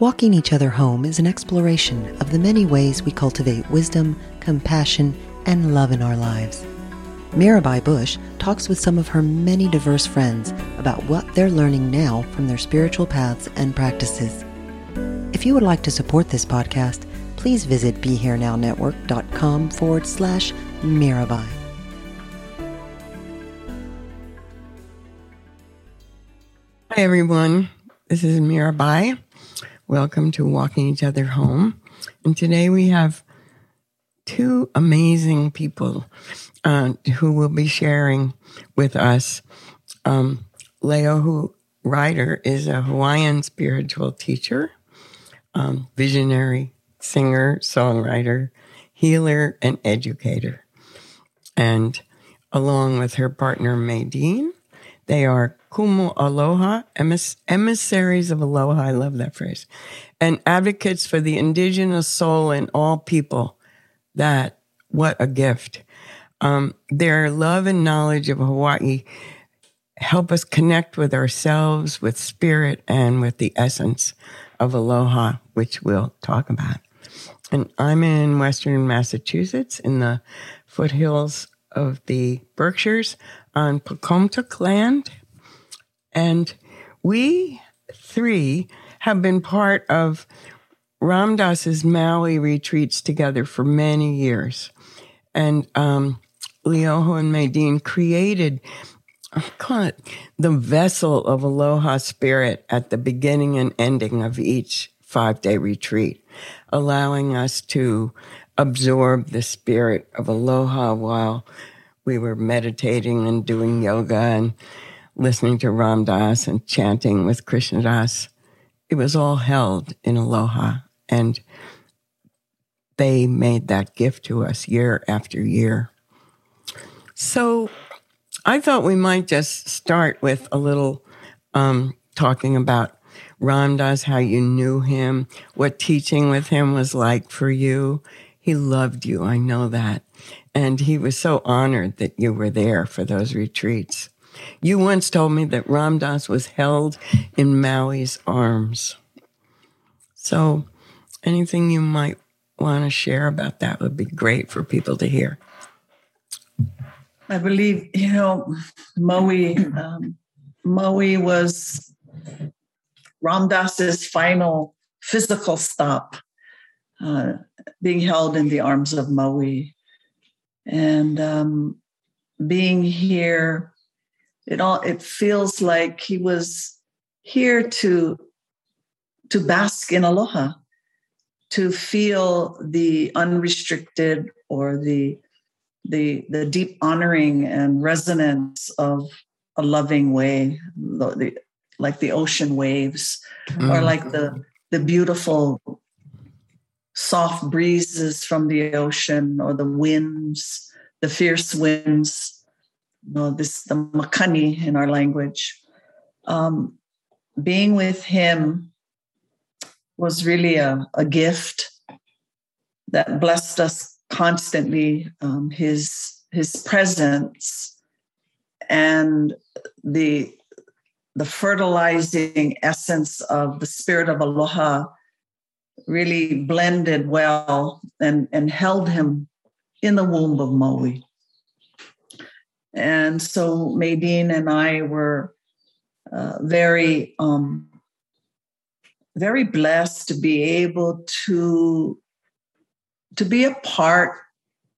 Walking Each Other Home is an exploration of the many ways we cultivate wisdom, compassion, and love in our lives. Mirabai Bush talks with some of her many diverse friends about what they're learning now from their spiritual paths and practices. If you would like to support this podcast, please visit BeHereNowNetwork.com forward slash Mirabai. Hi, everyone. This is Mirabai. Welcome to Walking Each Other Home. And today we have two amazing people uh, who will be sharing with us. Um, Lei'ohu Ryder is a Hawaiian spiritual teacher, um, visionary singer, songwriter, healer, and educator. And along with her partner, Maydeen, they are Kumu Aloha, emiss- emissaries of aloha. I love that phrase. And advocates for the indigenous soul in all people. That, what a gift. Um, their love and knowledge of Hawaii help us connect with ourselves, with spirit, and with the essence of aloha, which we'll talk about. And I'm in Western Massachusetts in the foothills of the Berkshires on Pocumtuck land. And we three have been part of Ram Dass's Maui retreats together for many years. And um, Lei'ohu and Maydeen created, call it the vessel of aloha spirit at the beginning and ending of each five day retreat, allowing us to absorb the spirit of aloha while we were meditating and doing yoga and listening to Ram Dass and chanting with Krishna Das. It was all held in aloha. And they made that gift to us year after year. So I thought we might just start with a little um, talking about Ram Dass, how you knew him, what teaching with him was like for you. He loved you, I know that. And he was so honored that you were there for those retreats. You once told me that Ram Dass was held in Maui's arms. So, anything you might want to share about that would be great for people to hear. I believe, you know, Maui, um, Maui was Ram Dass's final physical stop, uh, being held in the arms of Maui. And um, being here, it all it feels like he was here to to bask in aloha, to feel the unrestricted or the the the deep honoring and resonance of a loving way, the, the, like the ocean waves, mm. or like the the beautiful soft breezes from the ocean, or the winds, the fierce winds. You know, this the makani in our language. Um, being with him was really a, a gift that blessed us constantly um, his his presence and the the fertilizing essence of the spirit of aloha really blended well and and held him in the womb of Maui. And so Maydeen and I were uh, very um, very blessed to be able to to be a part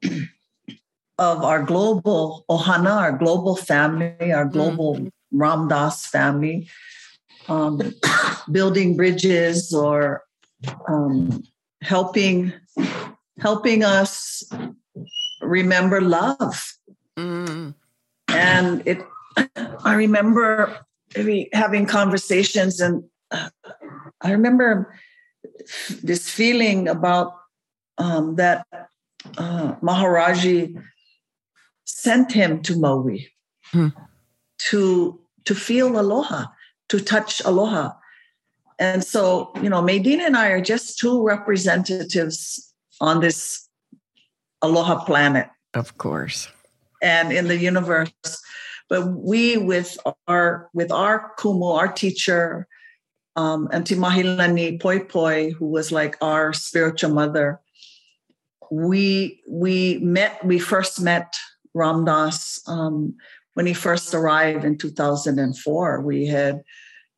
of our global ohana, our global family, our global mm-hmm. Ram Dass family, um, building bridges or um, helping helping us remember love. Mm. And it, I remember having conversations, and uh, I remember this feeling about um, that uh, Maharaji sent him to Maui hmm. to to feel aloha, to touch aloha. And so, you know, Maydeen and I are just two representatives on this aloha planet. Of course. And in the universe. But we with our with our kumu, our teacher, um, Auntie Mahilani Poepoe, who was like our spiritual mother, we we met. We first met Ram Dass um, when he first arrived in 2004. We had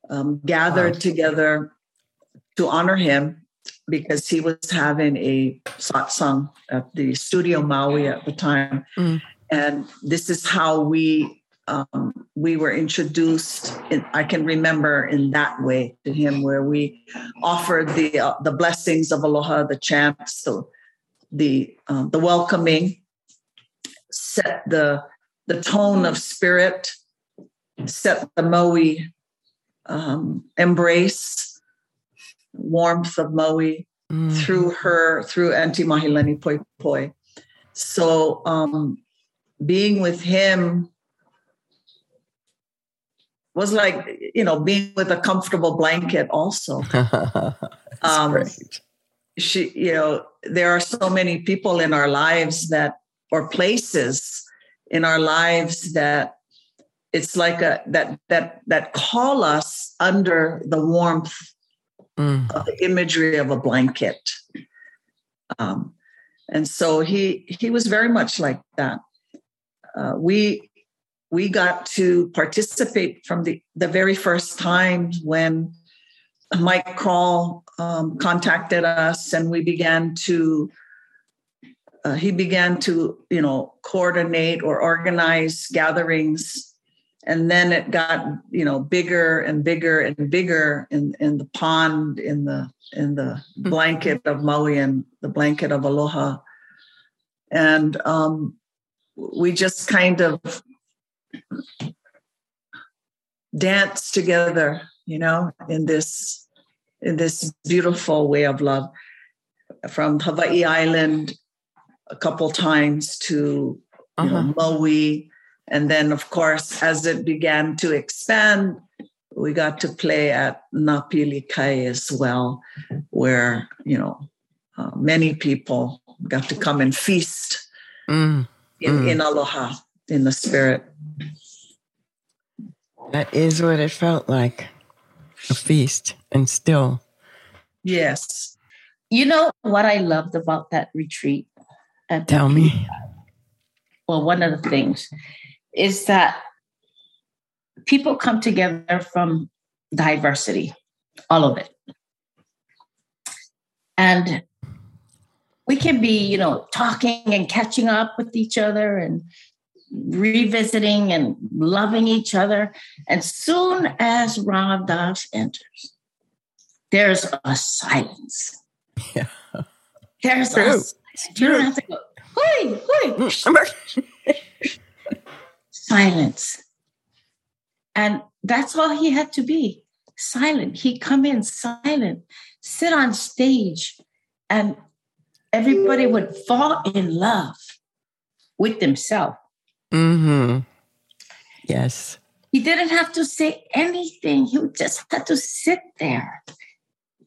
um, gathered wow. together to honor him because he was having a satsang at the Studio Maui at the time. Mm. And this is how we um, we were introduced. In, I can remember in that way to him, where we offered the uh, the blessings of aloha, the chants, the the, um, the welcoming, set the the tone of spirit, set the moe um, embrace, warmth of moe mm. through her through Auntie Mahilani Poi Poi. So um, being with him was like you know being with a comfortable blanket also um, great. she you know there are so many people in our lives that or places in our lives that it's like a that that that call us under the warmth mm. of the imagery of a blanket um, and so he he was very much like that uh, we we got to participate from the, the very first time when Mike Crawl um, contacted us and we began to, uh, he began to, you know, coordinate or organize gatherings. And then it got, you know, bigger and bigger and bigger in, in the pond, in the, in the hmm. blanket of Maui and the blanket of Aloha. And um, we just kind of dance together you know in this in this beautiful way of love from hawaii island a couple times to uh-huh. know, maui and then of course as it began to expand we got to play at napili kai as well where you know uh, many people got to come and feast mm. In, mm. in aloha in the spirit that is what it felt like a feast, and still. Yes. You know what I loved about that retreat? Tell me. Well, one of the things is that people come together from diversity, all of it. And we can be, you know, talking and catching up with each other and revisiting and loving each other. And soon as Ram Dass enters, there's a silence. Yeah. There's True. a you don't have to go, hoi, hoi. silence. And that's all he had to be silent. He'd come in silent, sit on stage, and everybody would fall in love with themselves. Mm-hmm. Yes. He didn't have to say anything. He just had to sit there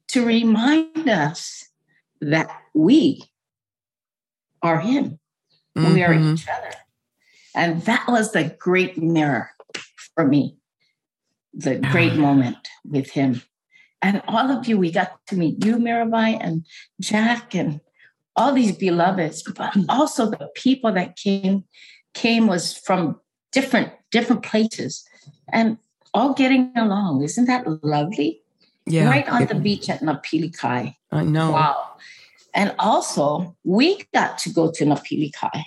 to remind us that we are him. Mm-hmm. We are mm-hmm. each other. And that was the great mirror for me, the ah. great moment with him. And all of you, we got to meet you, Mirabai, and Jack, and all these beloveds, but also the people that came came was from different different places and all getting along. Isn't that lovely? Yeah. Right on the beach at Napili Kai. I know. Wow. And also, we got to go to Napili Kai.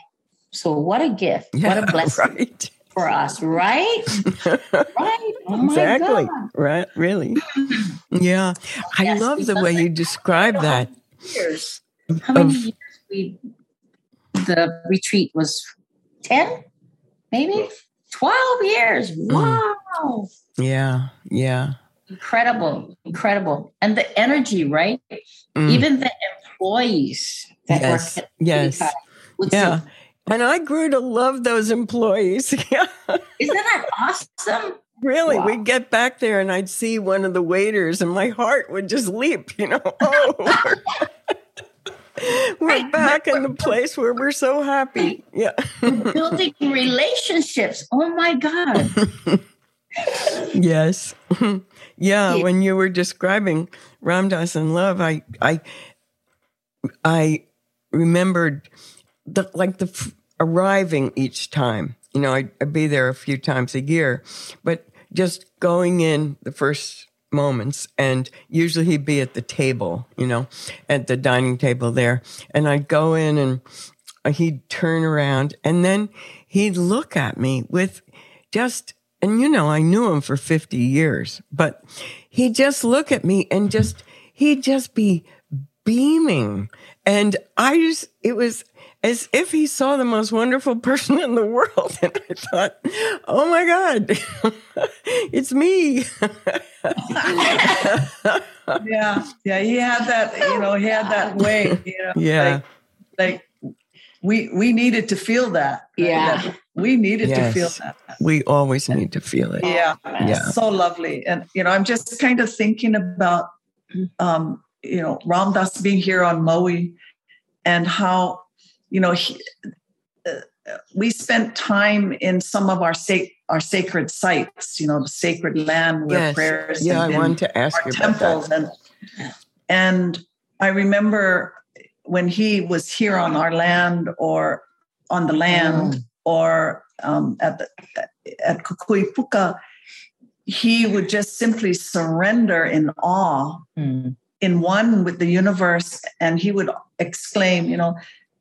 So what a gift. Yeah, what a blessing. Right. For us, right? right. Oh exactly. Right. Really. Yeah. I yes, love the way you describe that. Years. How many of, years we the retreat was 10, maybe 12 years. Mm. Wow. Yeah. Yeah. Incredible. Incredible. And the energy, right? Mm. Even the employees that yes. work Yes. Yeah. Say, and I grew to love those employees. Isn't that awesome? Really, wow. we'd get back there and I'd see one of the waiters and my heart would just leap, you know. Oh, we're back in the place where we're so happy. Yeah. Building relationships. Oh my God. yes. yeah, when you were describing Ram Dass and love, I I I remembered the like the f- arriving each time. You know, I'd, I'd be there a few times a year, but just going in the first moments and usually he'd be at the table you know at the dining table there and i'd go in and uh, he'd turn around and then he'd look at me with just and you know i knew him for 50 years but he'd just look at me and just he'd just be beaming and i just it was as if he saw the most wonderful person in the world. And I thought, oh my God, it's me. yeah. Yeah. He had that, you know, he had that way, you know, yeah. Like, like we, we needed to feel that. Yeah. That we needed Yes. to feel that. We always need to feel it. Yeah. Yeah. So lovely. And, you know, I'm just kind of thinking about, um, you know, Ram Dass being here on Maui and how, you know, he, uh, we spent time in some of our sac- our sacred sites, you know, the sacred land where Yes. prayers Yeah, I been wanted to ask you about temples that. and and I remember when he was here on our land or on the land or um, at the at Kukuipuka, he would just simply surrender in awe, in one with the universe, and he would exclaim, you know,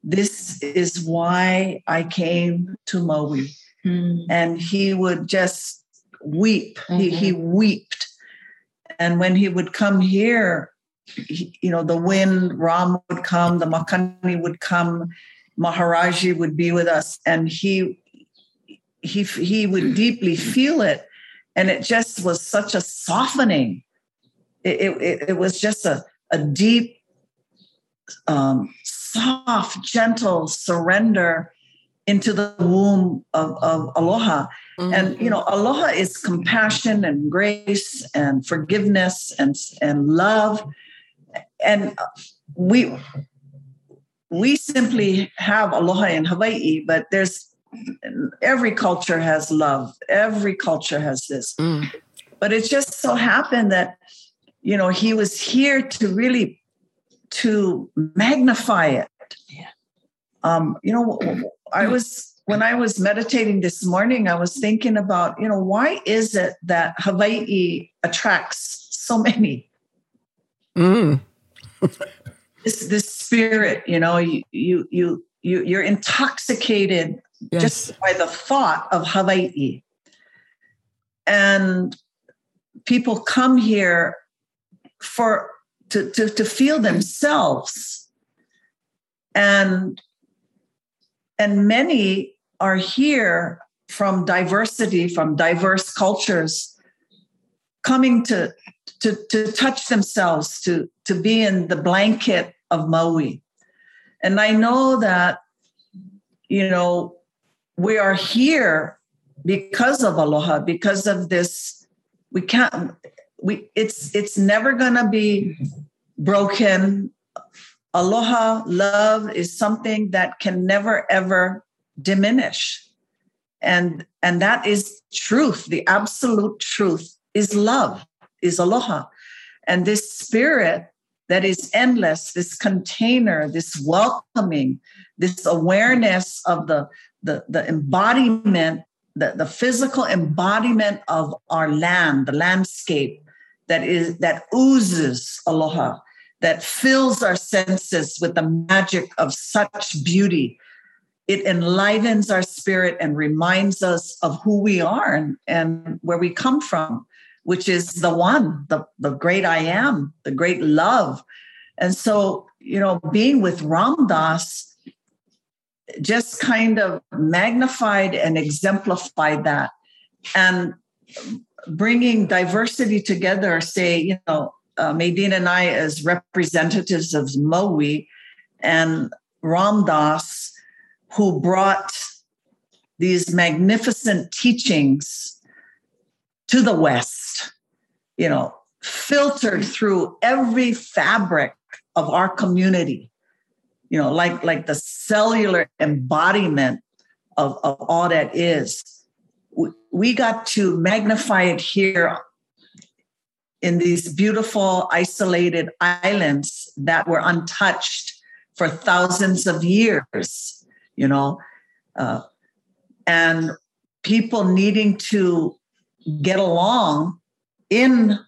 this is why I came to Maui and he would just weep. He he wept, and when he would come here, he, you know, the wind, Ram would come, the Makani would come, Maharaji would be with us, and he he he would deeply feel it, and it just was such a softening. It it, it was just a a deep, um, soft, gentle surrender into the womb of, of aloha. And you know, aloha is compassion and grace and forgiveness and and love. And we we simply have aloha in Hawaii, but there's every culture has love. Every culture has this. Mm. But it just so happened that you know he was here to really to magnify it. Yeah. Um, you know, I was when I was meditating this morning, I was thinking about, you know, why is it that Hawaii attracts so many? Mm. This this spirit, you know, you you you, you you're intoxicated Yes. just by the thought of Hawaii. And people come here for to, to, to feel themselves. And and many are here from diversity, from diverse cultures, coming to to, to touch themselves, to, to be in the blanket of Maui. And I know that, you know, we are here because of aloha, because of this. We can't, we it's it's never gonna be broken. Aloha, love is something that can never ever diminish. And and that is truth. The absolute truth is love, is aloha. And this spirit that is endless, this container, this welcoming, this awareness of the, the, the embodiment, the, the physical embodiment of our land, the landscape that is that oozes aloha, that fills our senses with the magic of such beauty. It enlivens our spirit and reminds us of who we are and, and where we come from which is the one, the, the great I am, the great love. And so, you know, being with Ram Dass just kind of magnified and exemplified that. And bringing diversity together, say, you know, uh, Maydeen and I as representatives of Maui and Ram Dass, who brought these magnificent teachings to the West, you know, filtered through every fabric of our community, you know, like, like the cellular embodiment of, of all that is. We, got to magnify it here in these beautiful isolated islands that were untouched for thousands of years, you know, uh, and people needing to get along in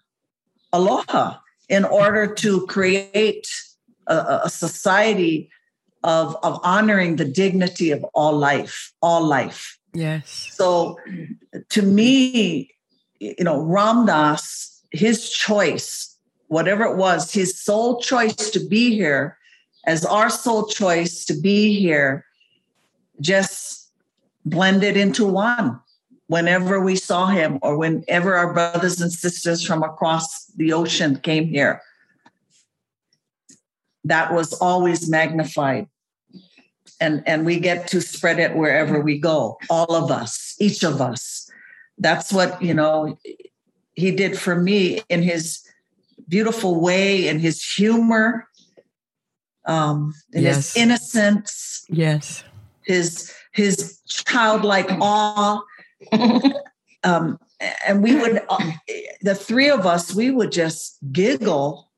aloha in order to create a, a society of, of honoring the dignity of all life, all life. Yes. So to me, you know, Ram Dass, his choice, whatever it was, his sole choice to be here as our sole choice to be here just blended into one whenever we saw him or whenever our brothers and sisters from across the ocean came here. That was always magnified. And, and we get to spread it wherever we go, all of us, each of us. That's what, you know, he did for me in his beautiful way in his humor, um, in Yes. his innocence, Yes. his his childlike awe. Um, and we would, uh, the three of us, we would just giggle.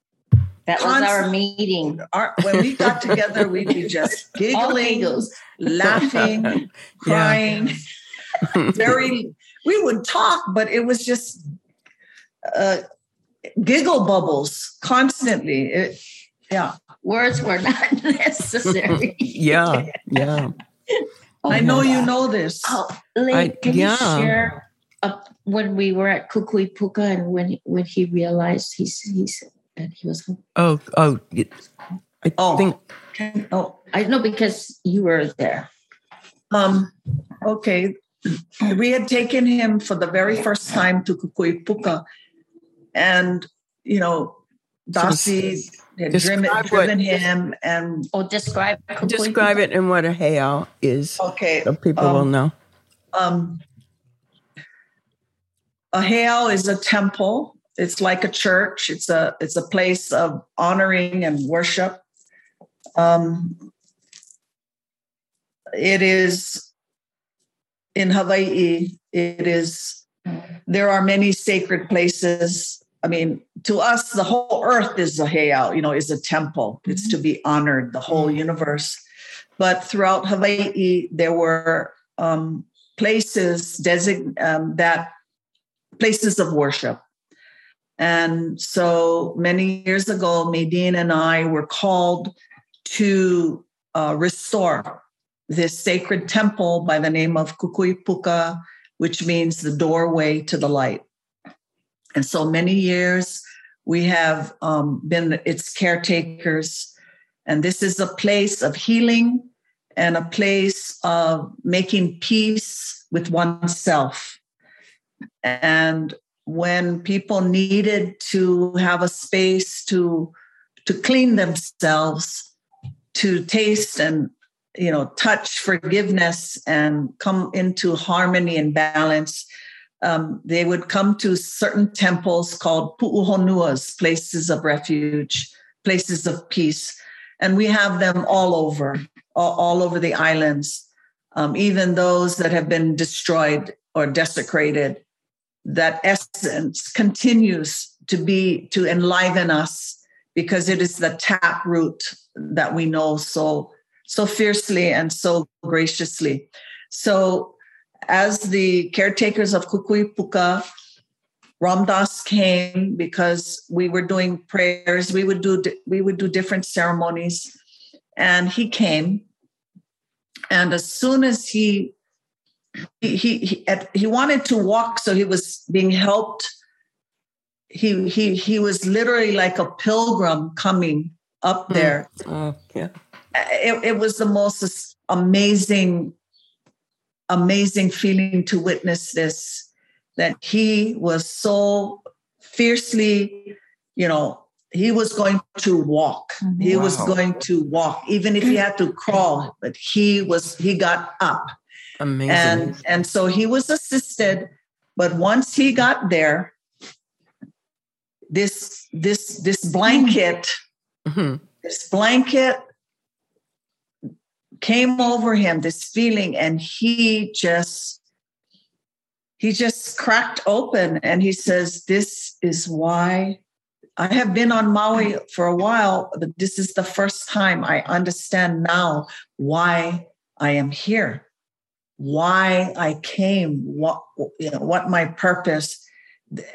That was our meeting. Our, when we got together, we'd be just giggling, laughing, crying. Very, we would talk, but it was just uh, giggle bubbles constantly. It, yeah, Words were not necessary. Yeah. Yeah. I know you know this. Oh, Lee, I- can yeah. you share uh, when we were at Kukui Puka and when when he realized he's he's that he was? Oh, oh, it- I Oh. think Can- oh, I know because you were there. Um, okay. We had taken him for the very first time to Kukui Puka. And, you know, Dasi had driven, Describe what- driven him. And, Oh, describe Kukui describe Puka. it and what a heiau is. okay. So people um, will know. Um, a heiau is a temple. It's like a church. It's a it's a place of honoring and worship. Um, it is in Hawaii. It is. There are many sacred places. I mean, to us, the whole earth is a heiau. You know, is a temple. It's to be honored. The whole universe. But throughout Hawaii, there were um, places design um, that places of worship. And so many years ago, Maydeen and I were called to uh, restore this sacred temple by the name of Kukui Puka, which means the doorway to the light. And so many years we have um, been its caretakers. And this is a place of healing and a place of making peace with oneself. And when people needed to have a space to to clean themselves, to taste and you know touch forgiveness and come into harmony and balance, um, they would come to certain temples called pu'uhonuas, places of refuge, places of peace, and we have them all over, all, all over the islands, um, even those that have been destroyed or desecrated that essence continues to be to enliven us because it is the tap root that we know so so fiercely and so graciously. So as the caretakers of kukui puka ram dass came because we were doing prayers we would do we would do different ceremonies and he came. And as soon as he he he he, wanted to walk so he was being helped. He he he was literally like a pilgrim coming up hmm. there. Oh, yeah. it, it was the most amazing amazing feeling to witness this that he was so fiercely you know he was going to walk. He was going to walk even if he had to crawl but he was he got up Amazing. and and so he was assisted but once he got there this this this blanket Mhm. this blanket came over him this feeling and he just he just cracked open and he says, This is why I have been on Maui for a while, but this is the first time I understand now why I am here, why I came, what you know, what my purpose.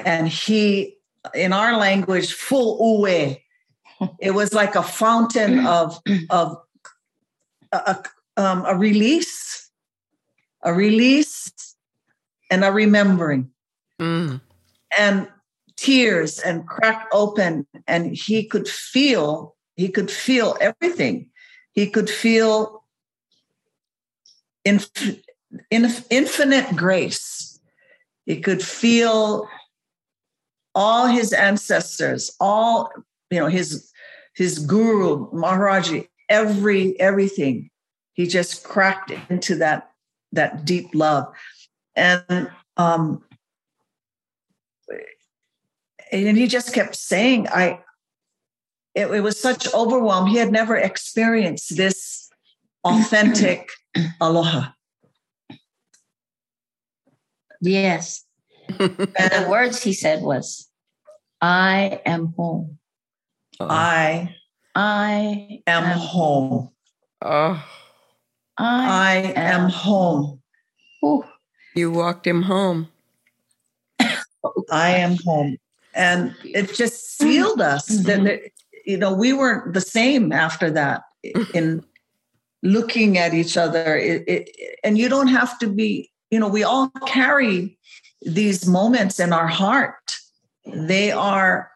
And he, in our language, full uwe. It was like a fountain of of a, um, a release, a release, and a remembering, Mm. and tears, and cracked open, and he could feel. He could feel everything. He could feel inf- inf- infinite grace. He could feel all his ancestors, all you know, his his guru Maharaji, every everything. He just cracked into that that deep love, and um, and he just kept saying, "I." It, it was such overwhelm. He had never experienced this authentic aloha. Yes. the words he said was, I am home. I I am home. Oh, I, I am home. Ooh, you walked him home. I am home. And it just sealed us that, Mhm. that, you know, we weren't the same after that in looking at each other. It, it, and you don't have to be, you know, we all carry these moments in our heart. They are,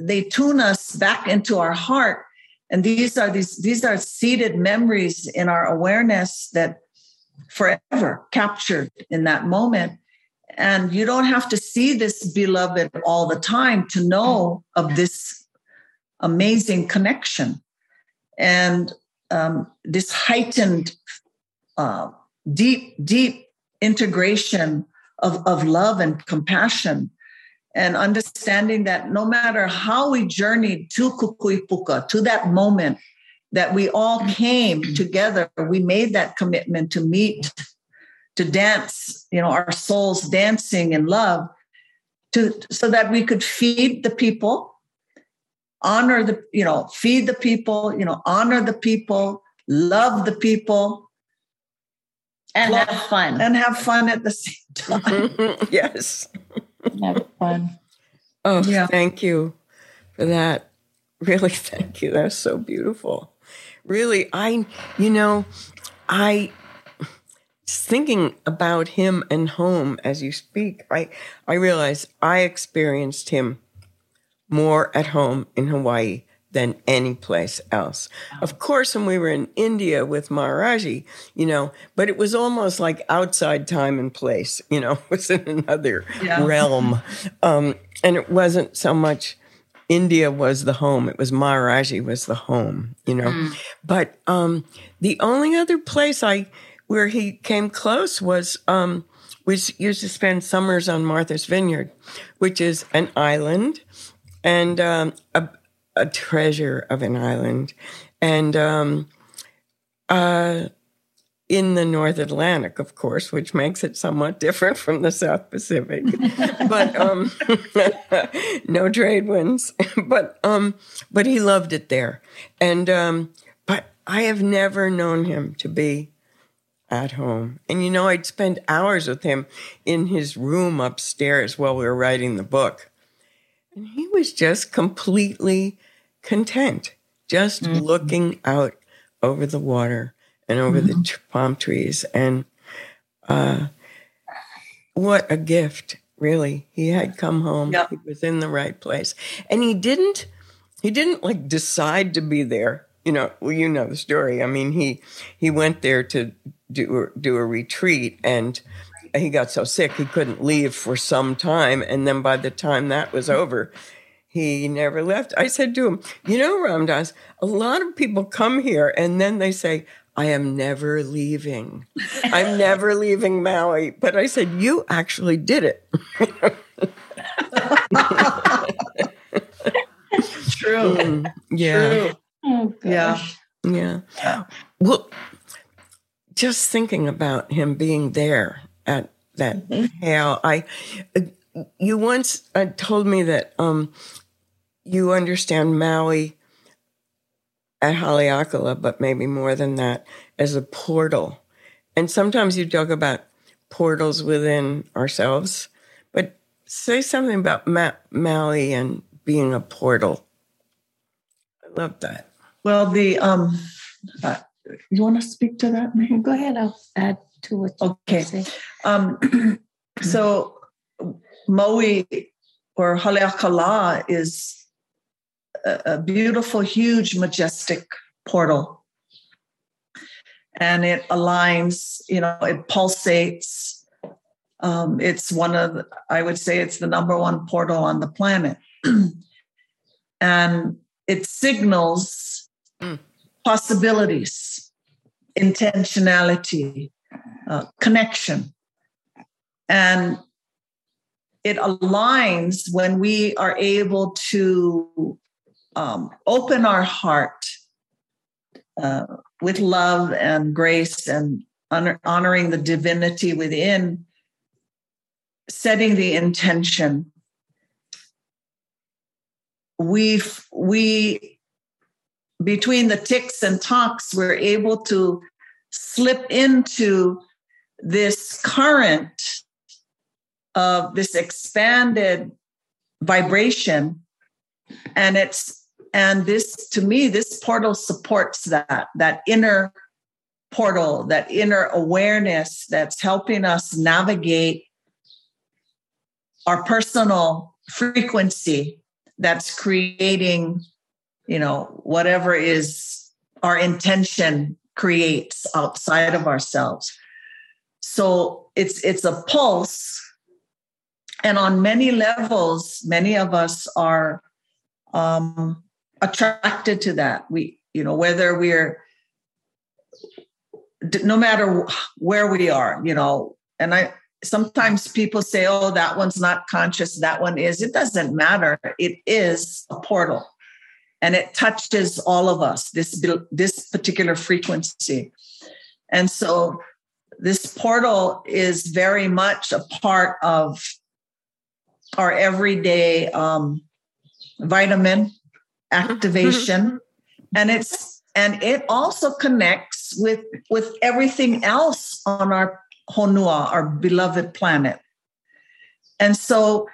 they tune us back into our heart. And these are these, these are seated memories in our awareness that forever captured in that moment. And you don't have to see this beloved all the time to know of this amazing connection and um, this heightened, uh, deep, deep integration of, of love and compassion. And understanding that no matter how we journeyed to Kukuipuka, to that moment that we all came together, we made that commitment to meet to dance, you know, our souls dancing in love, to so that we could feed the people, honor the, you know, feed the people, you know, honor the people, love the people, and Well, have fun. and have fun at the same time. yes. have fun. Oh, Yeah. thank you for that. Really, thank you. That's so beautiful. Really, I, you know, I thinking about him and home as you speak. I, I realize I experienced him more at home in Hawaii than any place else. Of course, when we were in India with Maharaji, you know, but it was almost like outside time and place, you know, it was in another Yeah. realm. Um, and it wasn't so much India was the home, it was Maharaji was the home, you know. But um, the only other place I where he came close was um, we used to spend summers on Martha's Vineyard, which is an island and um, a, a treasure of an island, and um, uh, in the North Atlantic, of course, which makes it somewhat different from the South Pacific. but um, no trade winds. but um, but he loved it there, and um, but I have never known him to be at home. And you know, I'd spend hours with him in his room upstairs while we were writing the book. And he was just completely content, just looking out over the water and over the t- palm trees. And uh, what a gift, really. He had come home. Yeah. He was in the right place. And he didn't, he didn't like decide to be there. You know, well, you know the story. I mean, he he went there to do do a retreat, and he got so sick he couldn't leave for some time. And then by the time that was over, he never left. I said to him, "You know, Ram Dass, a lot of people come here and then they say." I am never leaving. I'm never leaving Maui. But I said, You actually did it. True. Mm, yeah. True. Oh, Yeah. gosh. Yeah. Well, just thinking about him being there at that hail. I, you once uh, told me that um, you understand Maui at Haleakala, but maybe more than that, as a portal. And sometimes you talk about portals within ourselves, but say something about Ma- Maui and being a portal. I love that. Well, the um, uh, you want to speak to that, Maydeen? Go ahead. I'll add to what. you Okay. say. Um, so Maui or Haleakala is a, a beautiful, huge, majestic portal. And it aligns, you know, it pulsates. Um, it's one of, the, I would say it's the number one portal on the planet. and it signals Mm. possibilities, intentionality, uh, connection. And it aligns when we are able to um, open our heart uh, with love and grace and honor, honoring the divinity within, setting the intention. We we between the ticks and talks, we're able to slip into this current of this expanded vibration and it's and this to me this portal supports that that inner portal that inner awareness that's helping us navigate our personal frequency that's creating you know whatever is our intention creates outside of ourselves. So it's it's a pulse. And on many levels many of us are um, attracted to that. We you know whether we're no matter where we are you know and i sometimes people say oh that one's not conscious that one is. It doesn't matter. It is a portal and it touches all of us this this particular frequency. And so this portal is very much a part of our everyday um, vitamin activation. And it's and it also connects with with everything else on our honua our beloved planet. And so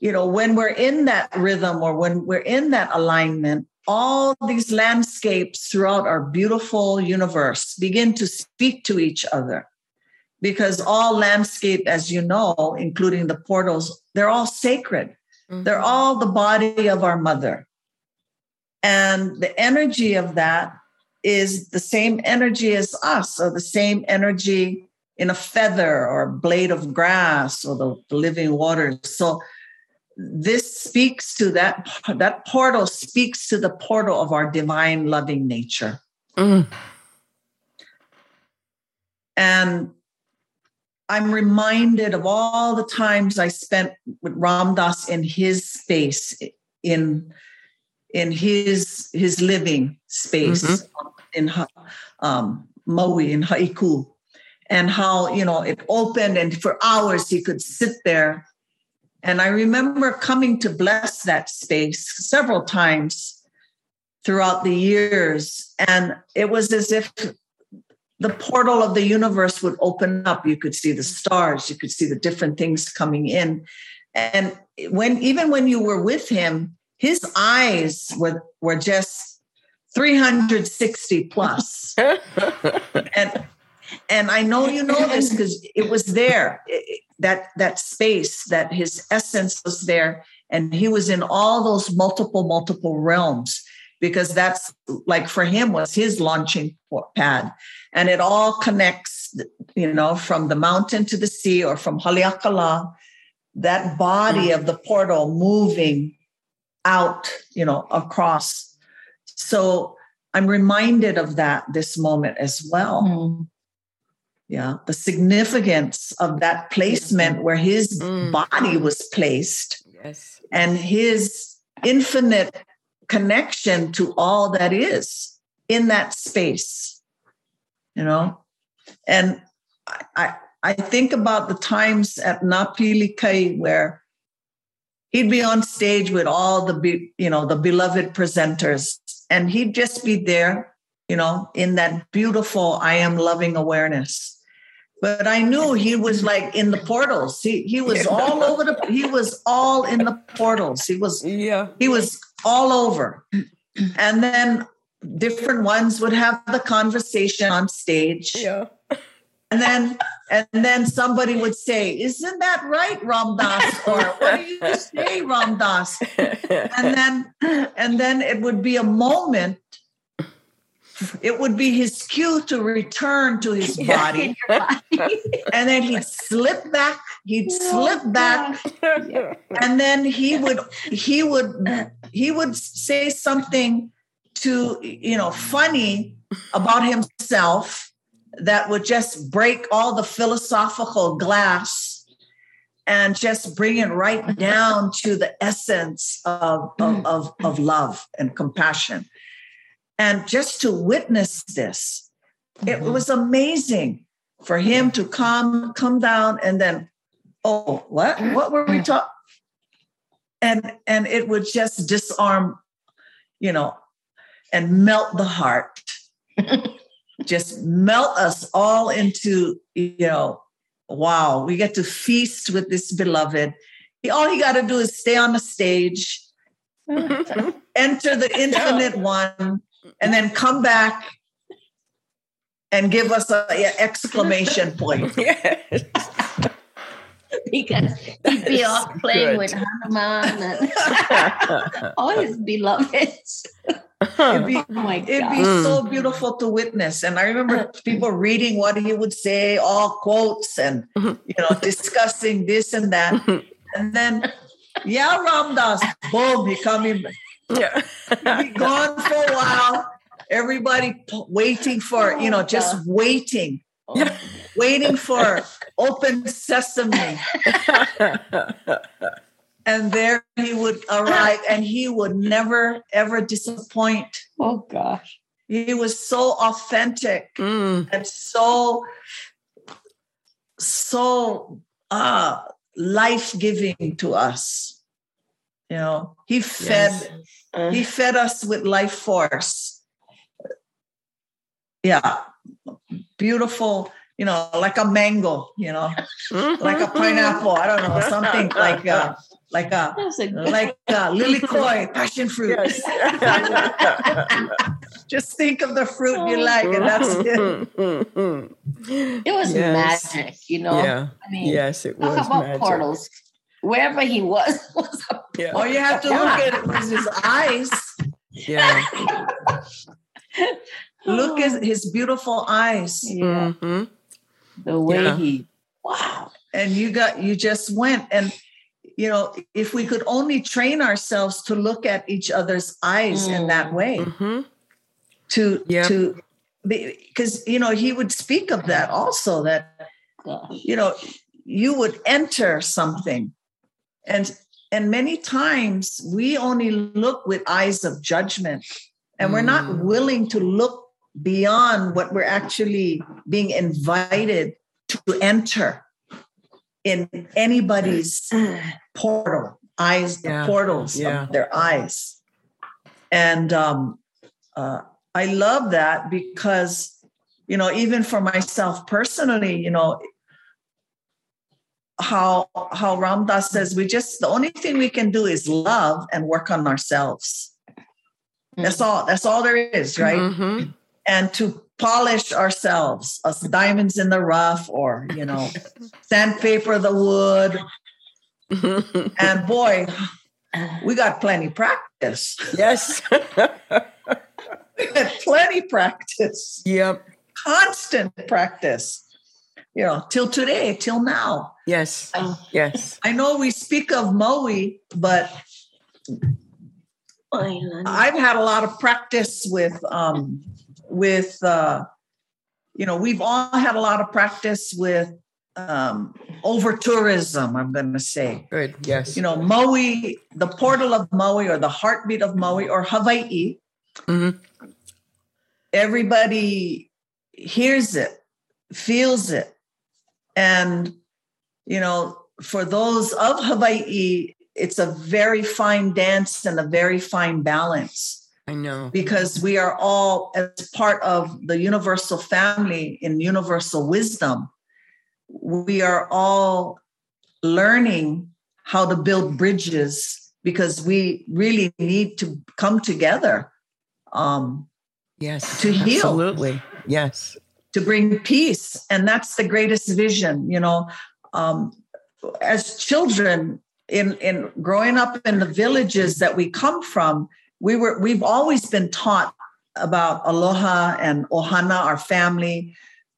you know when we're in that rhythm or when we're in that alignment all these landscapes throughout our beautiful universe begin to speak to each other. Because all landscape as you know including the portals they're all sacred mm-hmm. they're all the body of our mother and the energy of that is the same energy as us or the same energy in a feather or a blade of grass or the, the living waters so this speaks to that that portal speaks to the portal of our divine loving nature mm. and i'm reminded of all the times i spent with ram dass in his space in in his his living space mm-hmm. in um, maui in haiku and how you know it opened and for hours he could sit there and I remember coming to bless that space several times throughout the years. And it was as if the portal of the universe would open up. You could see the stars, you could see the different things coming in. And when even when you were with him, his eyes were, were just 360 plus. and and I know you know this because it was there. It, that that space that his essence was there and he was in all those multiple multiple realms because that's like for him was his launching pad and it all connects you know from the mountain to the sea or from haleakala. That body of the portal moving out you know across. So i'm reminded of that this moment as well. Mm yeah the significance of that placement where his mm. body was placed yes. and his infinite connection to all that is in that space you know? And i I think about the times at Napili Kai where he'd be on stage with all the be- you know the beloved presenters and he'd just be there you know in that beautiful i am loving awareness. But i knew he was like in the portals. He he was all over the he was all in the portals. He was yeah. he was all over. And then different ones would have the conversation on stage yeah and then and then somebody would say, "Isn't that right, Ram Dass?" Or "What do you say, Ram Dass?" And then and then it would be a moment. It would be his cue to return to his body, and then he'd slip back. He'd slip back, and then he would he would he would say something to you know funny about himself that would just break all the philosophical glass and just bring it right down to the essence of, of, of, of, love and compassion. And just to witness this, it mm-hmm. was amazing for him to come come down and then, oh, what? What were we talking? And and it would just disarm, you know, and melt the heart. just melt us all into, you know, wow, we get to feast with this beloved. All you got to do is stay on the stage, enter the infinite one, and then come back and give us an exclamation point. Yes. because he'd be off playing Good. with Hanuman and all his beloveds it'd be, oh it'd be so beautiful to witness. And I remember people reading what he would say, all quotes, and you know, discussing this and that. And then, yeah, Ram Dass, boom, he coming. Yeah, he be gone for a while. Everybody waiting for, you know, oh, just waiting, waiting for open sesame and there he would arrive and he would never ever disappoint oh gosh he was so authentic mm. and so so uh life-giving to us you know he fed yes. uh. he fed us with life force yeah beautiful you know like a mango you know mm-hmm. like a pineapple i don't know something like uh like a, a like a lilikoi passion fruit. Yes. Just think of the fruit you like, and that's it. It was yes. magic, you know. Yeah. I mean, yes, it was. Talk about magic. portals. Wherever he was, was yeah. all you have to look at it was his eyes. Yeah. look at his beautiful eyes. Yeah. Mm-hmm. The way yeah. he wow. And you got you just went and you know, if we could only train ourselves to look at each other's eyes mm. in that way, mm-hmm. to yep. to because you know he would speak of that also that you know you would enter something and and many times we only look with eyes of judgment and mm. we're not mm. willing to look beyond what we're actually being invited to enter in anybody's portal, eyes, the yeah. portals yeah. of their eyes. And um, uh, I love that because, you know, even for myself personally, you know, how how Ram Dass says we just the only thing we can do is love and work on ourselves. That's all. That's all there is, right? Mm-hmm. And to polish ourselves as diamonds in the rough or you know sandpaper the wood. And boy we got plenty practice. Yes. We had plenty practice. Yep. Constant practice. You know till today till now. Yes. Yes. I know we speak of moe but I've had a lot of practice with um, with uh, you know we've all had a lot of practice with um, over tourism i'm going to say good yes you know maui the portal of maui or the heartbeat of maui or hawaii mm-hmm. everybody hears it feels it And, you know, for those of Hawaii, it's a very fine dance and a very fine balance. I know. Because we are all, as part of the universal family in universal wisdom, we are all learning how to build bridges because we really need to come together um, yes to heal. absolutely. Yes. To bring peace. And that's the greatest vision you know. Um, as children in in growing up in the villages that we come from we were we've always been taught about aloha and ohana our family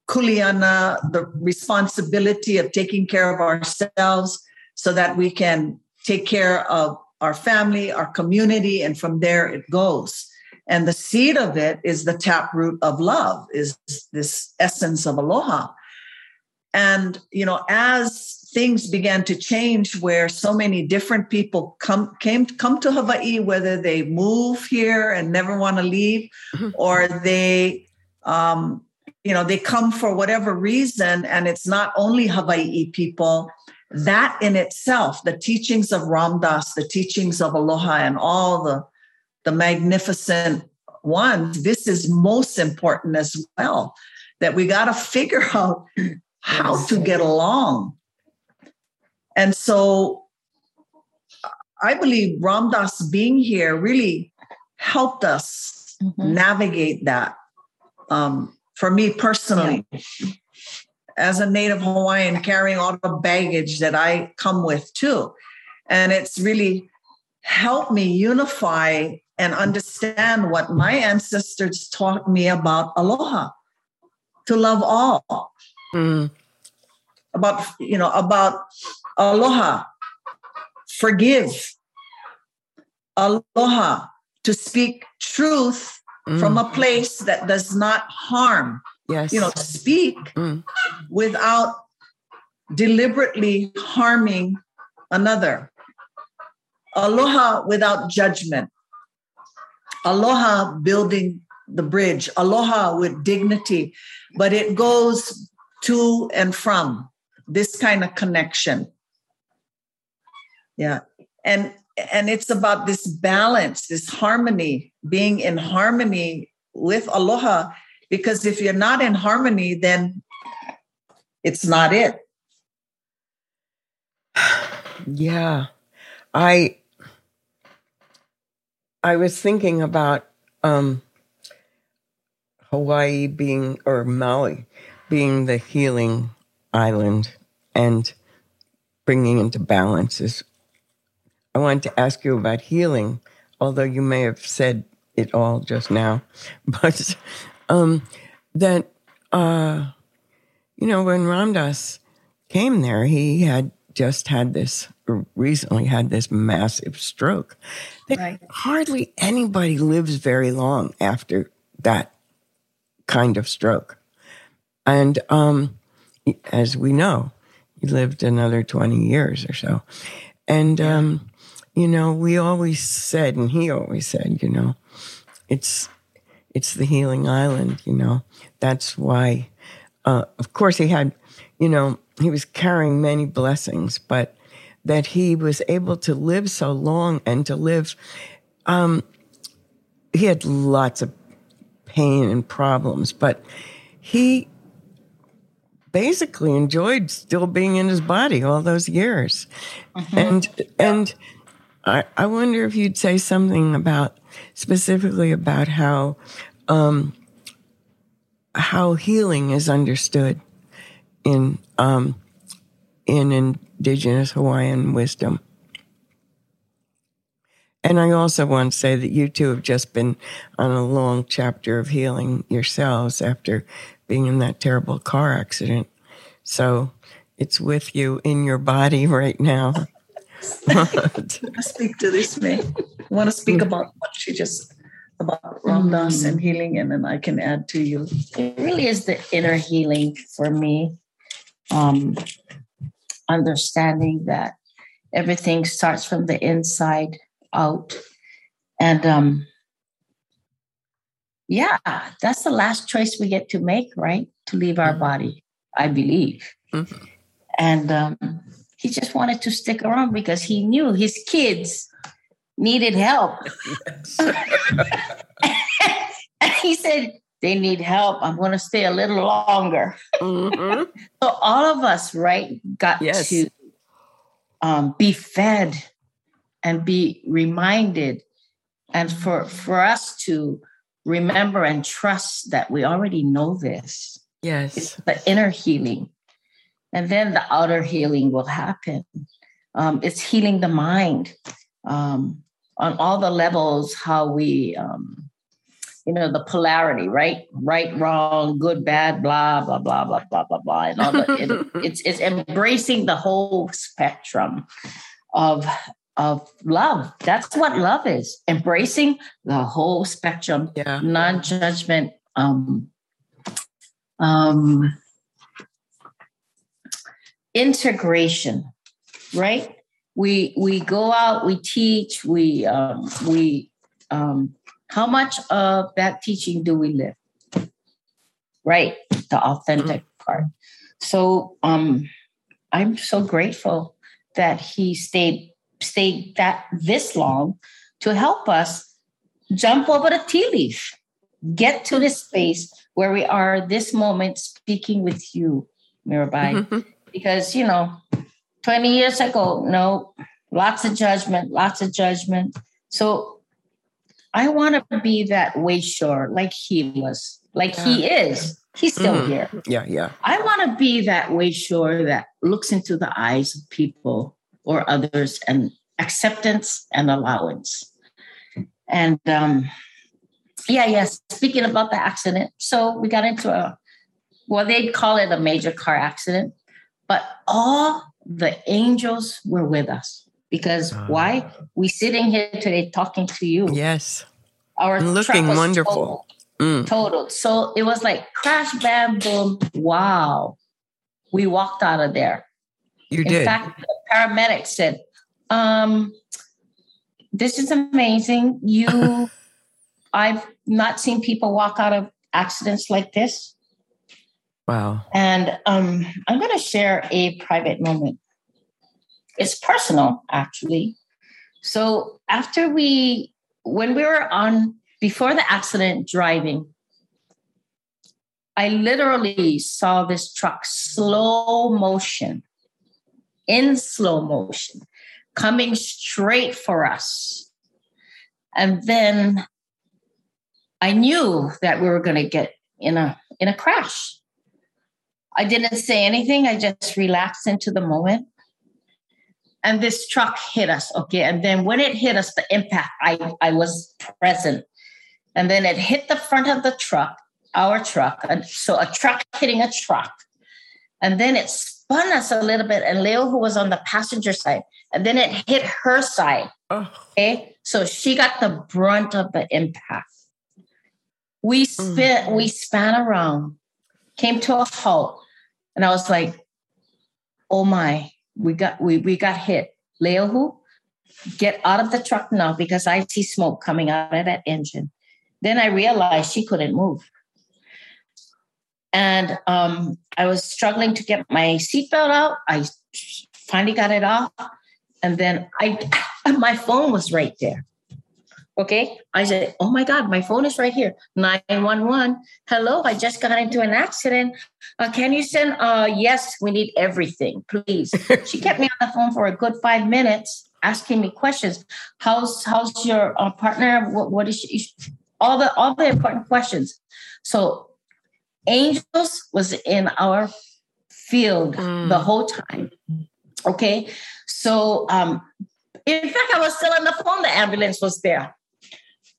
kuleana the responsibility of taking care of ourselves so that we can take care of our family our community and from there it goes. And the seed of it is the taproot of love is this essence of aloha. And you know as things began to change where so many different people come came come to hawaii whether they move here and never want to leave mm-hmm. or they um, you know they come for whatever reason and it's not only hawaii people. That in itself the teachings of Ram Dass, the teachings of aloha and all the the magnificent ones this is most important as well that we got to figure out how to get along and so i believe Ram Dass being here really helped us mm-hmm. navigate that um, for me personally yeah. as a native hawaiian carrying all the baggage that i come with too and it's really helped me unify and understand what my ancestors taught me about aloha to love all mm. about you know about aloha forgive aloha to speak truth mm. from a place that does not harm. Yes. You know, speak mm. without deliberately harming another. Aloha without judgment. Aloha building the bridge. Aloha with dignity, but it goes to and from this kind of connection. Yeah. And and it's about this balance, this harmony, being in harmony with aloha. Because if you're not in harmony, then it's not it. Yeah. I I was thinking about um, Hawaii being or Maui being the healing island and bringing into balance is I wanted to ask you about healing, although you may have said it all just now, but um, that uh, you know when Ram Dass came there, he had just had this recently had this massive stroke. That right. hardly anybody lives very long after that kind of stroke, and um, as we know, he lived another twenty years or so, and um, you know, we always said, and he always said, you know, it's it's the healing island. You know, that's why. Uh, of course, he had, you know, he was carrying many blessings, but that he was able to live so long and to live. Um, he had lots of pain and problems, but he basically enjoyed still being in his body all those years, mm-hmm. and and I, I wonder if you'd say something about specifically about how um, how healing is understood in um, in indigenous Hawaiian wisdom. And I also want to say that you two have just been on a long chapter of healing yourselves after being in that terrible car accident. So it's with you in your body right now. Speak to this, May. I want to speak about what she just about Ram Dass and healing, and then I can add to you. It really is the inner healing for me. Um, understanding that everything starts from the inside out, and um, yeah, that's the last choice we get to make, right? To leave our body. I believe. Mm-hmm. And um, he just wanted to stick around because he knew his kids needed help. and he said, they need help. I'm going to stay a little longer. Mm-hmm. so all of us, right, got yes. to um, be fed and be reminded, and for for us to remember and trust that we already know this. Yes, it's the inner healing, and then the outer healing will happen. Um, it's healing the mind um, on all the levels. How we um, you know, the polarity, right? Right, wrong, good, bad, blah, blah, blah, blah, blah, blah, blah. And all the, it, it's it's embracing the whole spectrum of of love. That's what love is. Embracing the whole spectrum, yeah. non-judgment, um, um, integration, right? We we go out, we teach, we um, we um, how much of that teaching do we live? Right, the authentic mm-hmm. part. So um, I'm so grateful that he stayed stayed that this long to help us jump over the tea leaf, get to this space where we are this moment speaking with you, Mirabai. Mm-hmm. Because you know, 20 years ago, no, lots of judgment, lots of judgment. So I want to be that way sure, like he was, like he is. He's still mm-hmm. here. Yeah, yeah. I want to be that way sure that looks into the eyes of people or others and acceptance and allowance. And um, yeah, yes. Speaking about the accident, so we got into a well, they'd call it a major car accident, but all the angels were with us because uh, why? We sitting here today talking to you. Yes. Our looking wonderful total, mm. so it was like crash bam boom. Wow. We walked out of there. You in did. In fact the paramedic said um this is amazing. You i've not seen people walk out of accidents like this wow and um i'm going to share a private moment it's personal, actually. So after we, when we were on, before the accident driving, I literally saw this truck slow motion, in slow motion, coming straight for us. And then I knew that we were going to get in a in a crash. I didn't say anything. I just relaxed into the moment and this truck hit us okay and then when it hit us the impact i i was present and then it hit the front of the truck our truck and so a truck hitting a truck and then it spun us a little bit and leo who was on the passenger side and then it hit her side oh. okay so she got the brunt of the impact we spin mm. we span around came to a halt and i was like oh my we got we we got hit. Lei'ohu, get out of the truck now because I see smoke coming out of that engine. Then I realized she couldn't move. And um, I was struggling to get my seatbelt out. I finally got it off. And then I my phone was right there. Okay. I said, Oh my God, my phone is right here. 911. Hello, I just got into an accident. Uh, can you send? Uh, yes, we need everything, please. she kept me on the phone for a good five minutes asking me questions. How's how's your uh, partner? What, what is she? All the all the important questions. So angels was in our field mm. the whole time. Okay. So um in fact, I was still on the phone. The ambulance was there.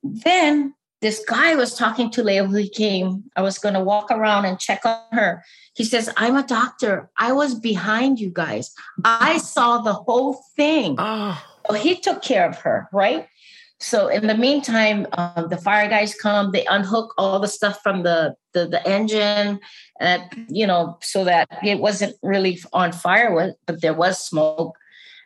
Then this guy was talking to Leah he came. I was going to walk around and check on her. He says, I'm a doctor. I was behind you guys. I saw the whole thing. Oh. So he took care of her, right? So in the meantime, um, the fire guys come. They unhook all the stuff from the the, the engine, and you know, so that it wasn't really on fire, but there was smoke.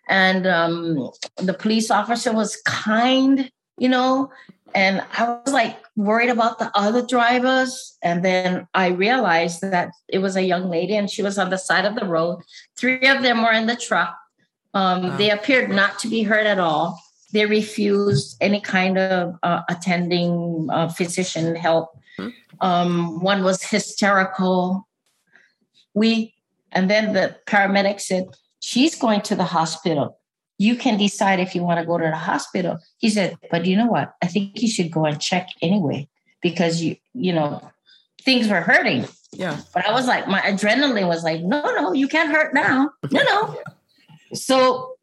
And um, the police officer was kind, you know, And I was like worried about the other drivers. And then I realized that it was a young lady and she was on the side of the road. Three of them were in the truck. Um, wow. They appeared not to be hurt at all. They refused any kind of uh, attending uh, physician help. Hmm. Um, one was hysterical. We, and then the paramedic said, She's going to the hospital you can decide if you want to go to the hospital. He said, but you know what? I think you should go and check anyway because you, you know, things were hurting. Yeah. But I was like, my adrenaline was like, no, no, you can't hurt now. No, no. so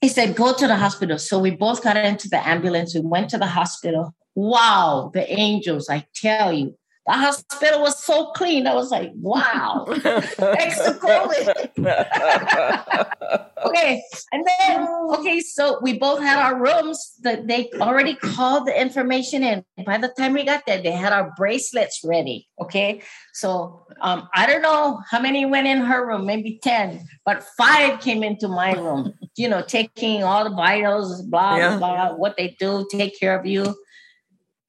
he said, go to the hospital. So we both got into the ambulance. We went to the hospital. Wow, the angels, I tell you, the hospital was so clean. I was like, wow, extra COVID. okay. And then, okay, so we both had our rooms that they already called the information in. By the time we got there, they had our bracelets ready. Okay. So um, I don't know how many went in her room, maybe 10, but five came into my room, you know, taking all the vitals, blah, yeah. blah, blah, what they do, take care of you.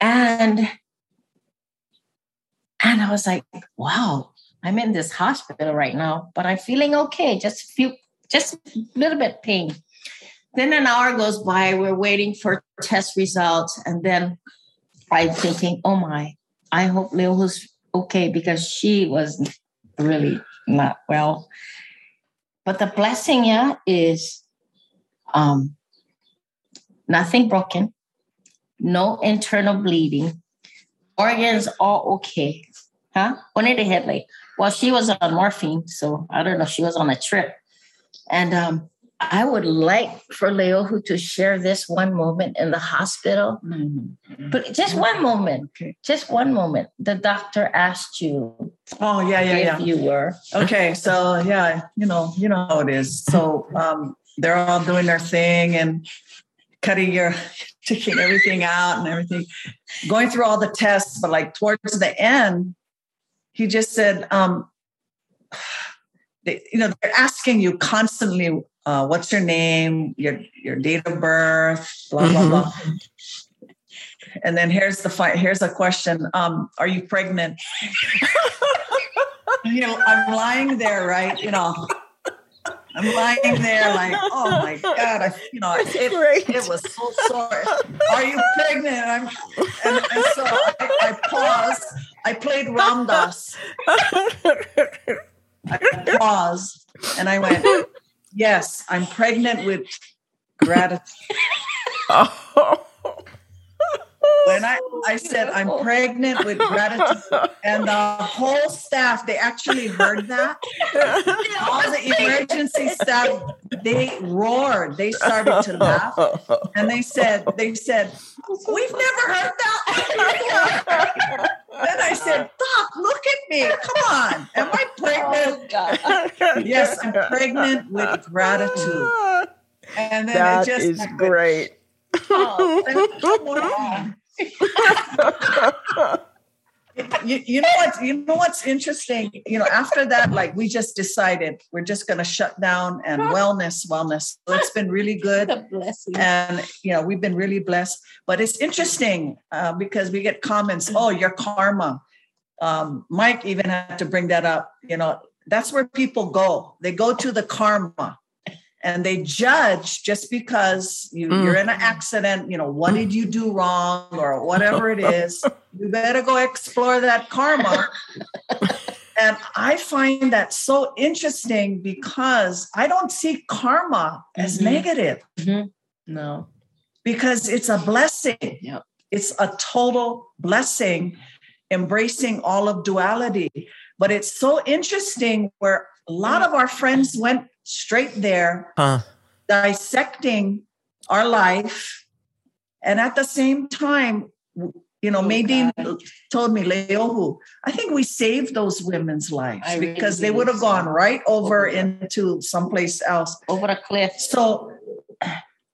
And and I was like, wow, I'm in this hospital right now, but I'm feeling okay. Just feel just a little bit pain. Then an hour goes by, we're waiting for test results. And then I'm thinking, oh my, I hope Leo was okay because she was really not well. But the blessing, yeah, is um, nothing broken, no internal bleeding, organs all okay. Huh? It hit like? Well, she was on morphine, so I don't know. She was on a trip. And um, I would like for Lei'ohu to share this one moment in the hospital, mm-hmm. but just one moment, okay. just one moment. The doctor asked you. Oh yeah, yeah, if yeah. You were okay. So yeah, you know, you know how it is. So um, they're all doing their thing and cutting your, taking everything out and everything, going through all the tests. But like towards the end, he just said, um, they, you know, they're asking you constantly, uh, what's your name, your your date of birth, blah blah mm-hmm. blah. And then here's the fi- here's a question: um, Are you pregnant? you know, I'm lying there, right? You know, I'm lying there like, oh my god, I, you know, it, it, was so sore. Are you pregnant? I'm, and, and so I, I paused. I played Ram Dass. I paused and I went, Yes, I'm pregnant with gratitude. Oh. When I, I said I'm pregnant with gratitude, and the whole staff, they actually heard that. All the emergency staff, they roared. They started to laugh. And they said, they said, We've never heard that. then I said, Doc, look at me. Come on. Am I pregnant? Oh, yes, I'm pregnant with gratitude. And then that it just is great. Oh, you, you know what you know what's interesting? You know after that like we just decided we're just going to shut down and wellness wellness. So it's been really good. and you know we've been really blessed. But it's interesting uh, because we get comments oh your karma. Um, mike even had to bring that up you know that's where people go. They go to the karma and they judge just because you, mm. you're in an accident you know what did you do wrong or whatever it is you better go explore that karma and i find that so interesting because i don't see karma as mm-hmm. negative mm-hmm. no because it's a blessing yep. it's a total blessing embracing all of duality but it's so interesting where a lot of our friends went straight there, huh. dissecting our life. And at the same time, you know, oh, Maydeen told me, Lei'ohu, I think we saved those women's lives I because really they would have so. gone right over, over into someplace else. Over a cliff. So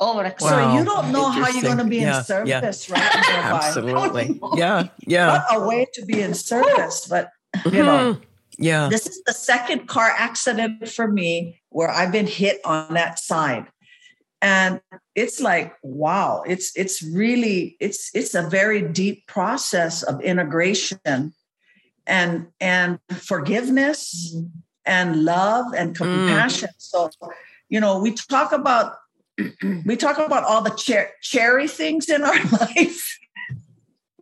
over a cliff. So you don't know how you're going to be yeah, in service, yeah. right? Absolutely. yeah. Yeah. What a way to be in service. But you know. Hmm. Yeah. This is the second car accident for me where I've been hit on that side. and it's like wow it's it's really it's it's a very deep process of integration and and forgiveness mm-hmm. and love and mm. compassion mm. so you know we talk about we talk about all the cher- cherry things in our life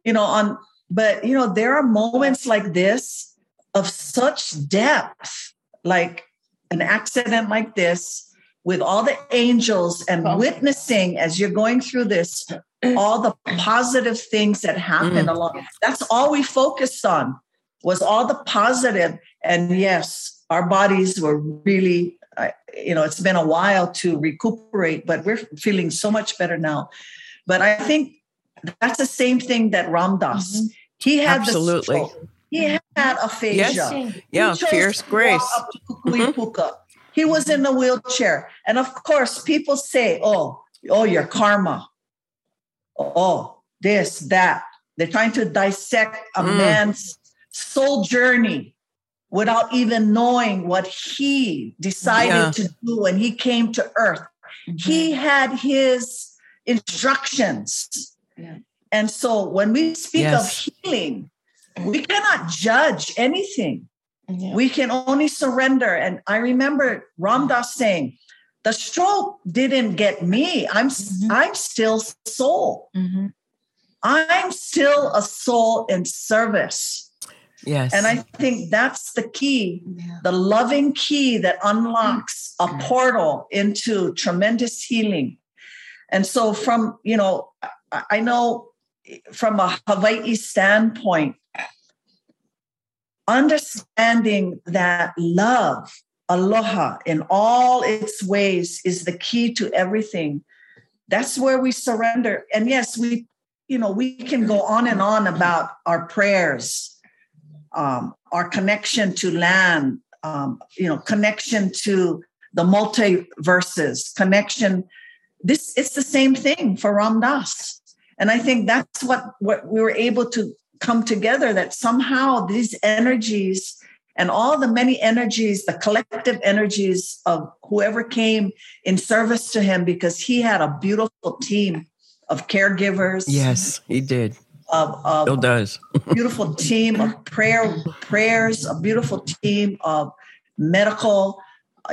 you know on but you know there are moments like this of such depth like an accident like this with all the angels and oh. witnessing as you're going through this all the positive things that happen mm. along that's all we focused on was all the positive. and yes our bodies were really uh, you know it's been a while to recuperate but we're feeling so much better now but i think that's the same thing that ram dass mm-hmm. he had absolutely he had aphasia yes. yeah fierce grace mm-hmm. he was in a wheelchair and of course people say oh oh your karma oh this that they're trying to dissect a mm. man's soul journey without even knowing what he decided yeah. to do when he came to earth. Mm-hmm. He had his instructions. Yeah. And so when we speak yes. of healing, we cannot judge anything. Yeah. We can only surrender. And I remember Ram Dass saying, the stroke didn't get me. I'm mm-hmm. I'm still soul. Mm-hmm. I'm still a soul in service. Yes. And I think that's the key, yeah. the loving key that unlocks a mm. portal into tremendous healing. And so, from, you know, I know from a Hawaii standpoint, understanding that love, aloha, in all its ways is the key to everything. That's where we surrender. And yes, we, you know, we can go on and on about our prayers um, our connection to land, um, you know, connection to the multiverses, connection. This it's the same thing for Ram Dass. And I think that's what, what we were able to come together that somehow these energies and all the many energies, the collective energies of whoever came in service to him, because he had a beautiful team of caregivers. Yes, he did of, of Still does. beautiful team of prayer prayers, a beautiful team of medical,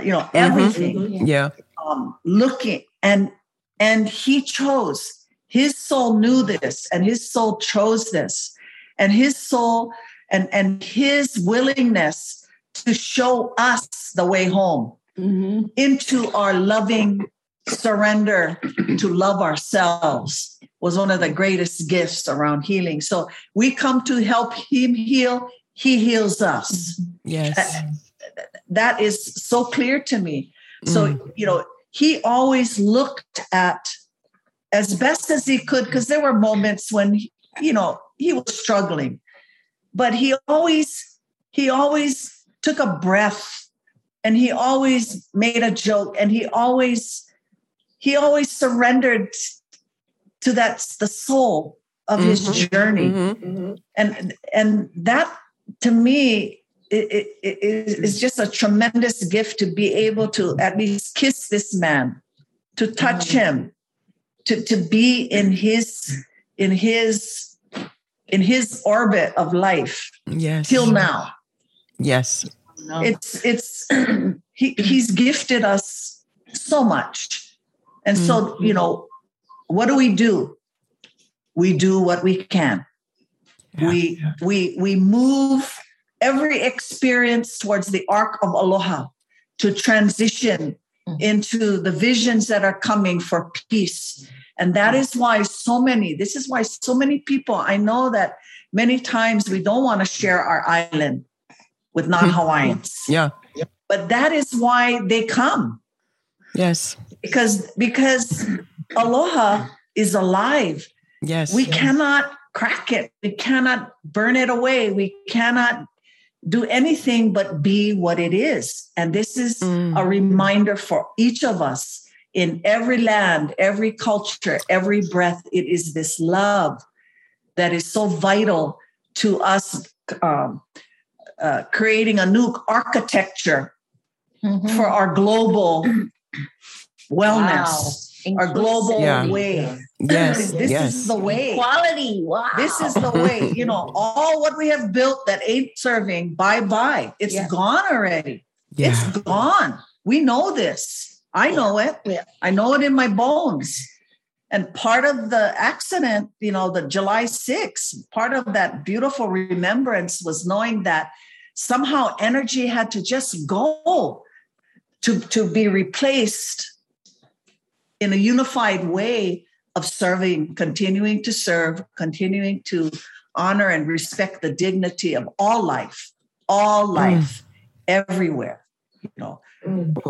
you know, mm-hmm. everything. Mm-hmm. Yeah. Um, looking and and he chose. His soul knew this, and his soul chose this, and his soul and and his willingness to show us the way home mm-hmm. into our loving surrender to love ourselves was one of the greatest gifts around healing. So we come to help him heal, he heals us. Yes. That is so clear to me. So, mm. you know, he always looked at as best as he could, because there were moments when, you know, he was struggling, but he always, he always took a breath and he always made a joke and he always, he always surrendered to that's the soul of mm-hmm. his journey mm-hmm. and and that to me it, it, it is just a tremendous gift to be able to at least kiss this man to touch mm-hmm. him to, to be in his in his in his orbit of life yes till now yes no. it's it's he, he's gifted us so much and so mm-hmm. you know what do we do? We do what we can. Yeah, we yeah. we we move every experience towards the arc of aloha to transition mm. into the visions that are coming for peace. And that is why so many, this is why so many people, I know that many times we don't want to share our island with non Hawaiians. Yeah. But that is why they come. Yes. Because because aloha is alive. Yes. We yes. cannot crack it. We cannot burn it away. We cannot do anything but be what it is. And this is mm. a reminder for each of us in every land, every culture, every breath. It is this love that is so vital to us um, uh, creating a new architecture mm-hmm. for our global wellness. Wow. our global Yeah. way. Yes, this yes. is the way. Quality. Wow. This is the way. You know, all what we have built that ain't serving, bye bye. It's Yeah. gone already. yeah. It's gone. We know this. I know it. Yeah. I know it in my bones. And part of the accident, you know, the July 6th, part of that beautiful remembrance was knowing that somehow energy had to just go to, to be replaced in a unified way of serving, continuing to serve, continuing to honor and respect the dignity of all life, all life, mm. everywhere. You know,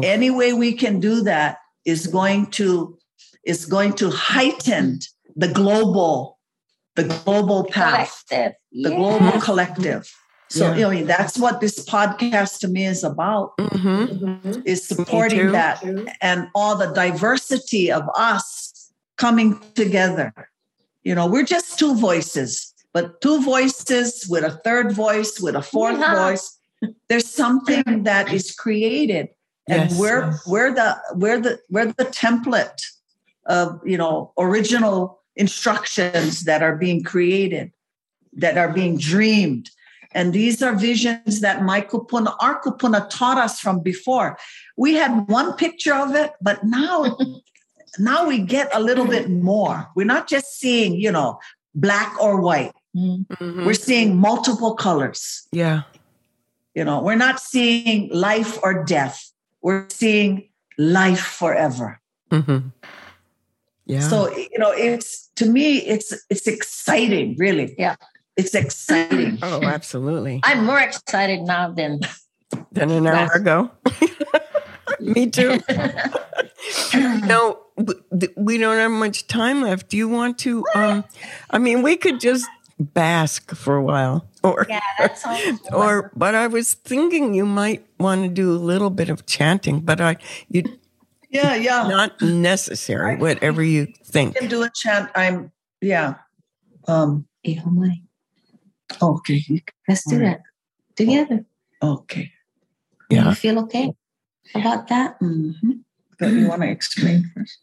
any way we can do that is going to is going to heighten the global, the global path, collective. the Yeah. global collective. So Yeah. you know, I mean, that's what this podcast to me is about hmm Mhm. is supporting that and all the diversity of us coming together. You know, we're just two voices, but two voices with a third voice, with a fourth Yeah. voice. There's something that is created. And Yes. we're we're the we're the we're the template of you know original instructions that are being created, that are being dreamed. And these are visions that my kupuna, our kupuna taught us from before. We had one picture of it, but now, now we get a little bit more. We're not just seeing, you know, black or white. Mhm. We're seeing multiple colors. Yeah. You know, we're not seeing life or death. We're seeing life forever. hmm Yeah. So, you know, it's to me, it's it's exciting, really. Yeah. It's exciting. oh, absolutely. I'm more excited now than Than an hour ago. Me too. no, we don't have much time left. Do you want to? Um, I mean, we could just bask for a while, or yeah, that's all. or. But I was thinking you might want to do a little bit of chanting, but I you Yeah, yeah. not necessary. Whatever you think. I can do a chant. I'm yeah. Um okay. Let's do that together. Okay. Yeah. You feel okay about that? Mm-hmm. But you want to explain first?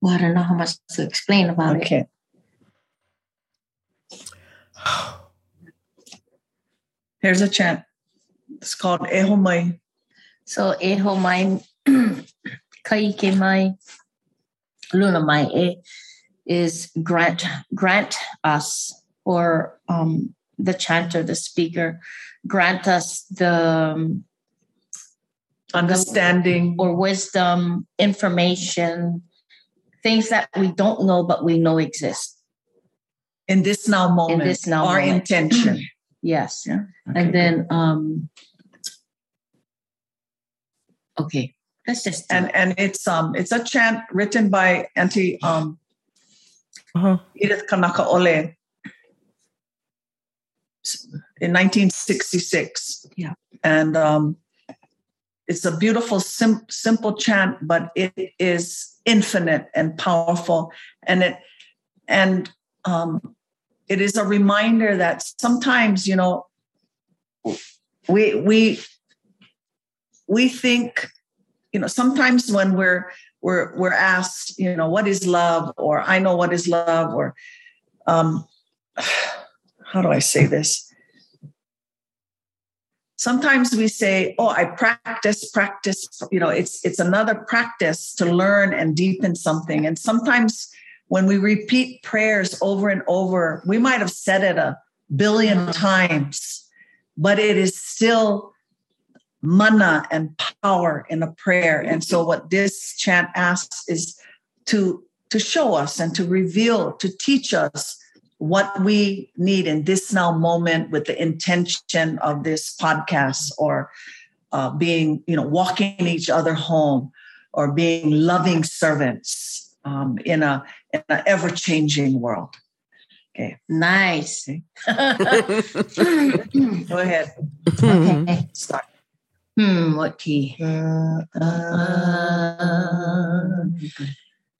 Well, I don't know how much to explain about it. Okay. Here's a chant. It's called Ehomai. So, e ho mai, kai ke mai, luna mai e is grant grant us or um, the chanter, the speaker, grant us the um, Understanding. or wisdom, information, things that we don't know but we know exist. In this now moment. this now Our moment. intention. Yes. Yeah. And then um okay, let's just do and it. and it's um it's a chant written by Auntie um Uh-huh. Edith Kanaka'ole in 1966. Yeah. And um, it's a beautiful, sim- simple chant, but it is infinite and powerful. And it and um, it is a reminder that sometimes, you know, we we we think, you know, sometimes when we're we're we're asked, you know, what is love, or I know what is love, or um, how do I say this? Sometimes we say, "Oh, I practice, practice." You know, it's it's another practice to learn and deepen something. And sometimes when we repeat prayers over and over, we might have said it a billion times, but it is still mana and power in a prayer. And so what this chant asks is to to show us and to reveal, to teach us what we need in this now moment with the intention of this podcast or uh, being, you know, walking each other home or being loving servants um, in a in an ever changing world. Okay, nice. go ahead. okay. Start. Hmm, what key?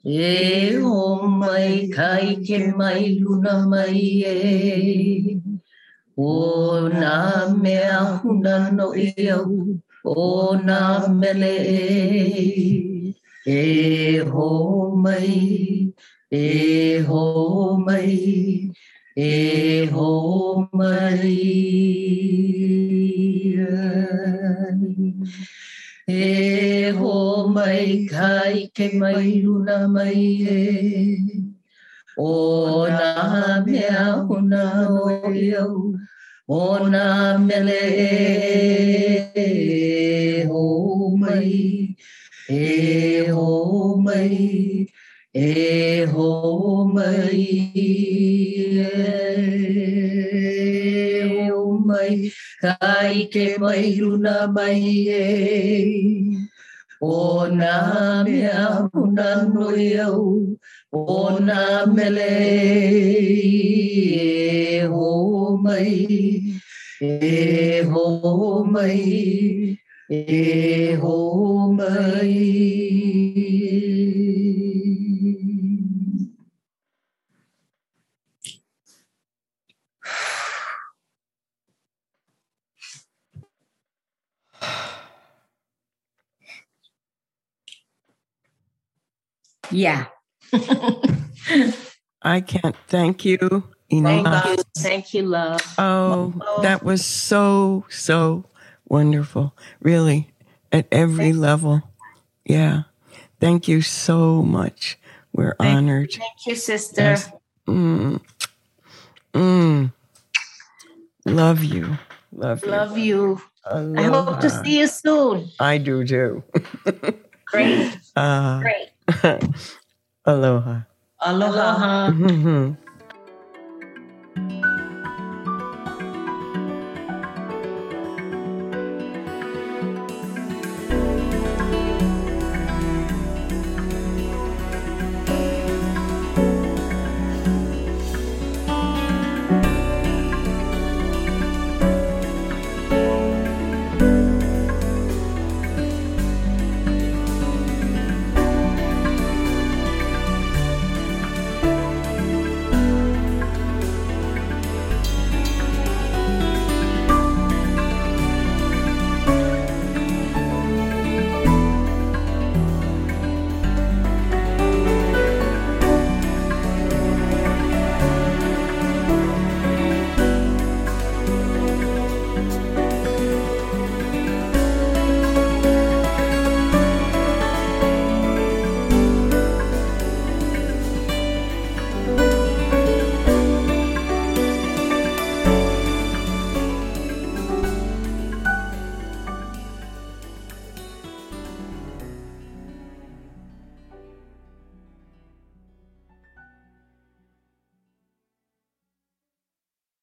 E o mai kai ke mai luna mai e O nā mea huna no i au O nā mele e e ho mai, e ho mai, e ho mai. E ho mai kai ke mai luna mai e, o nā mea huna o iau, o nā mele e ho mai, e ho mai, e ho mai, e ho mai, kai ke mai luna mai e, o nā mea huna noi au, o nā mele e ho mai, e ho mai, ho mai. Yeah. I can't thank you Thank enough. you. Thank you, love. Oh, that was so, so wonderful. Really, at every level. Yeah. Thank you so much. We're Thank- honored. Thank you, sister. Yes. Mm. Mm. Love you. Love you. Love you. Aloha. I hope to see you soon. I do too. Great. Uh, Great. aloha. Aloha. Aloha. Mhm.